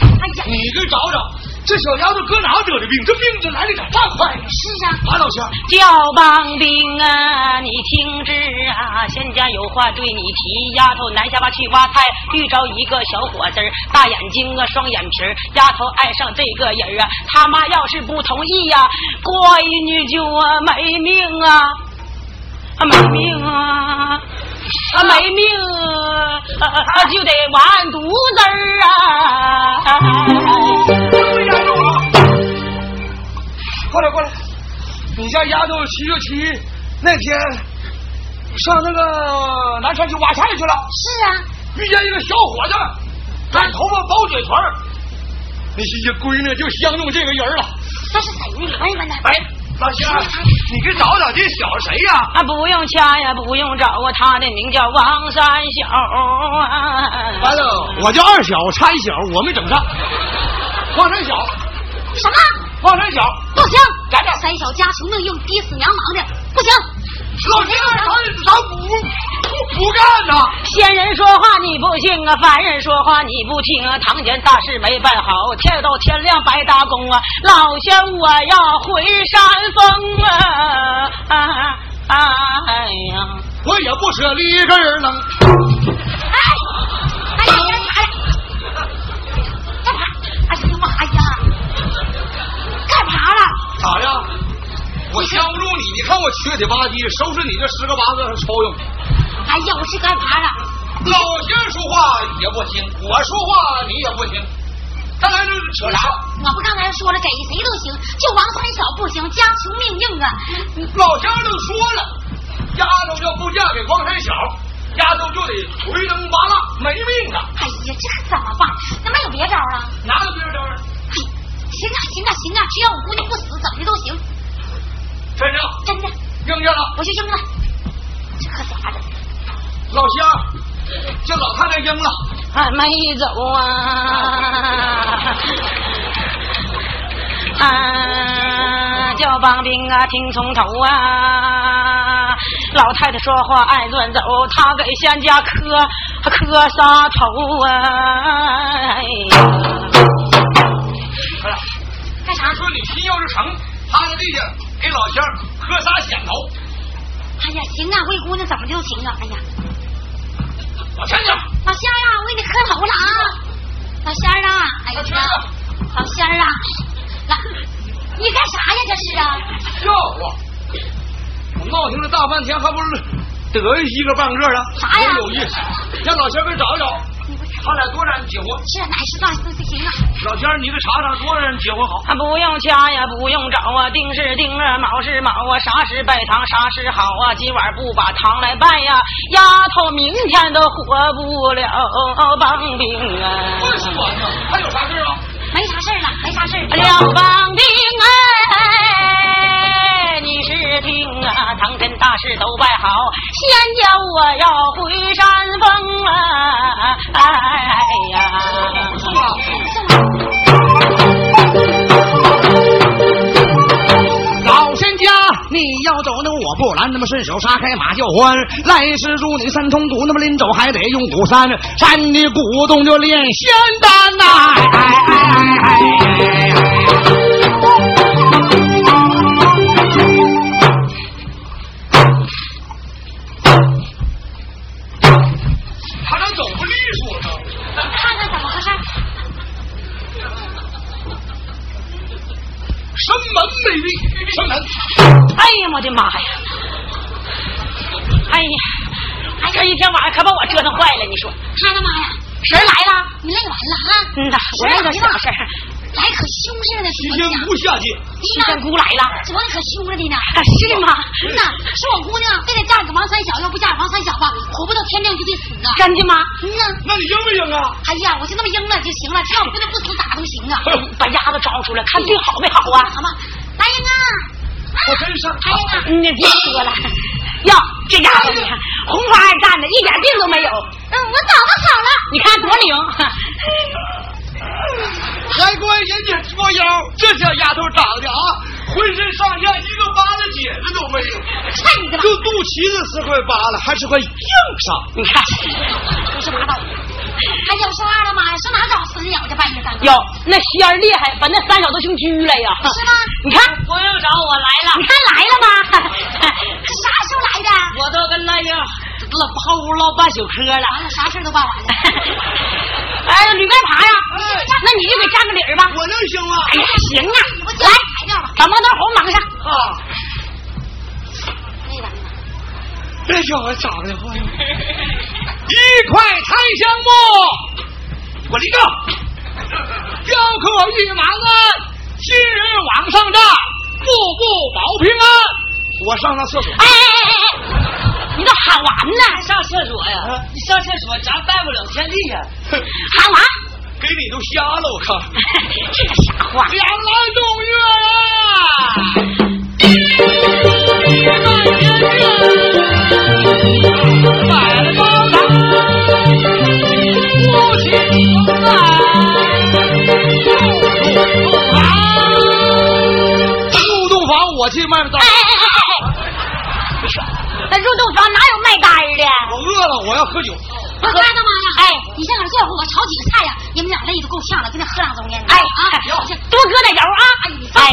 哎呀，你给找找，这小丫头搁哪得的病？这病这来的咋这么快呢？是啊，马，老乡，叫帮兵啊，你听旨啊，仙家有话对你提。丫头南下吧去挖菜，遇着一个小伙子儿，大眼睛啊，双眼皮儿。丫头爱上这个人儿啊，他妈要是不同意呀、闺女就啊没命啊，啊没命啊。啊，没命啊，啊就得完犊子儿啊！过来过来，你家丫头七月七那天上那个南山去挖菜去了，是啊，遇见一个小伙子，短头发包嘴唇儿，你这闺女就相中这个人了。那是谁呢？你问一问他。哎，老乡，你给找找这小子谁呀？啊，不用掐呀，不用找啊，他的名叫王三小啊。完了，我叫二小，差一小，我没整上。王三小，什么？王三小，不行！咋的三小家穷命硬，逼死娘忙的，不行！老仙儿，他他不不不干呐！仙人说话你不信啊，凡人说话你不听啊。堂前大事没办好，天到天亮白搭工啊。老乡我要回山峰啊！啊啊哎呀！我也不舍离一个人能。哎，哎咋的？我降不住你，你看我缺铁吧唧，收拾你这十个八个超用。哎呀，我是干嘛了？老仙儿说话也不听，我说话你也不听，咱俩这扯啥？我不刚才说了，给谁都行，就王三小不行，家穷命硬啊！老仙儿都说了，丫头要不嫁给王三小，丫头就得回灯拔蜡，没命啊！哎呀，这可怎么办？那没有别招啊？哪有别招啊？嘿，行啊，行啊，行啊，只要我姑娘不死，怎么的都行。真的真的，应下了。我就扔了。这可咋整？老仙儿，这老太太扔了。还没走啊！啊，叫帮兵啊，听从头啊！老太太说话爱乱走，她给仙家磕磕仨头啊！成，趴在地下给老仙儿磕仨响头。哎呀，行啊，魏姑娘怎么就行啊？哎呀，往前点，老仙儿啊，我给你磕头了啊！老仙儿啊，哎呀，老仙儿啊，来，你干啥呀？这是啊？笑话！我闹腾了大半天，还不是得意一个半个的，啥呀有意思。让老仙儿给找一找。他俩多少人结婚？是哪是算是行啊？老天儿，你给查查多少人结婚好？啊，不用掐呀，不用找啊，丁是丁啊，卯是卯啊，啥时拜堂啥时好啊，今晚不把堂来拜呀，丫头明天都活不了棒冰啊。不说呢，还有啥事啊？没啥事儿了，没啥事儿。了棒冰哎，你是听啊，唐山大事都办好，先叫我要回山峰啊，哎呀。老仙家，你要走那我不拦，那么顺手杀开马就欢。来时如你三通鼓，那么临走还得用鼓山，山的鼓动就练仙丹呐、哎哎哎哎哎我的妈呀！哎呀，哎，这一天晚上可把我折腾坏了，你说他的妈呀！谁来了？你累完了啊？嗯呐，我那个小事儿，来可凶似的，七仙昨天姑下界，七仙姑来了，昨天可凶了的呢。啊是吗？嗯呐，是我姑娘非得嫁给王三小，要不嫁给王三小吧，活不到天亮就得死啊。真的吗？嗯呐，那你应不应啊？哎呀，我就那么应了就行了，只要不能不死咋都行啊。把丫头招出来，看病好没好啊？好吧，大英啊，我真上。大英啊，嗯，别说了，哟，这丫头你看红花二站的，一点病都没有，嗯，我早都好了。你看多灵。还怪人家作妖，这小丫头长得啊，浑身上下一个疤了结子都没有，看你的，就肚脐子是块疤了，还是块硬伤。你看，胡说八道。还有说二了妈呀，上哪找死鸟去半夜三更？哟，那仙儿厉害，把那三小都姓居来呀。是吗？你看，朋友找我来了，你看来了吗？这 啥时候来的？我都跟那英老泡屋唠半宿嗑了。完了，啥事儿都办完了。哎，吕干爬呀，那你就给占个理儿吧。我能行吗？哎呀，行啊，我来。把毛头红绑上。啊，这小子长得坏，一块檀香木，我立正，雕刻玉马鞍，新人往上站，步步保平安。我上趟厕所。哎哎哎哎哎，你都喊完呢？上厕所呀？你上厕所，咱拜不了天地呀。喊完？给你都瞎了，我看。这个傻话。两来动月呀，半天月，去外面当哎。哎哎哎哎！那入洞房哪有卖单儿的？我饿了，我要喝酒。我干他妈呀！哎你上哪儿坐会儿？我炒几个菜呀？你们俩累的够呛了，跟那喝两盅呢。哎啊，多搁点油啊！哎，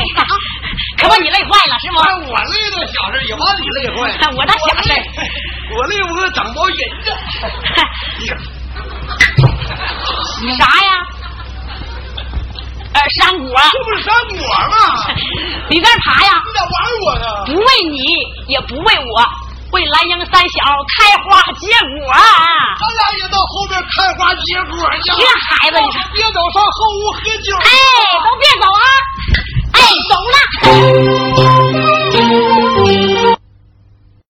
可把你累坏了是吗？哎，我累的小事也把你累坏。我倒想累我累不过整包银子。啥呀？呃，山果，这不是山果吗？你在这爬呀？你咋玩我呢？不为你，也不为我，为兰英三小开花结果啊！咱俩也到后边开花结果去。这孩子你看别走上后屋喝酒。哎，都别走啊！哎，走了。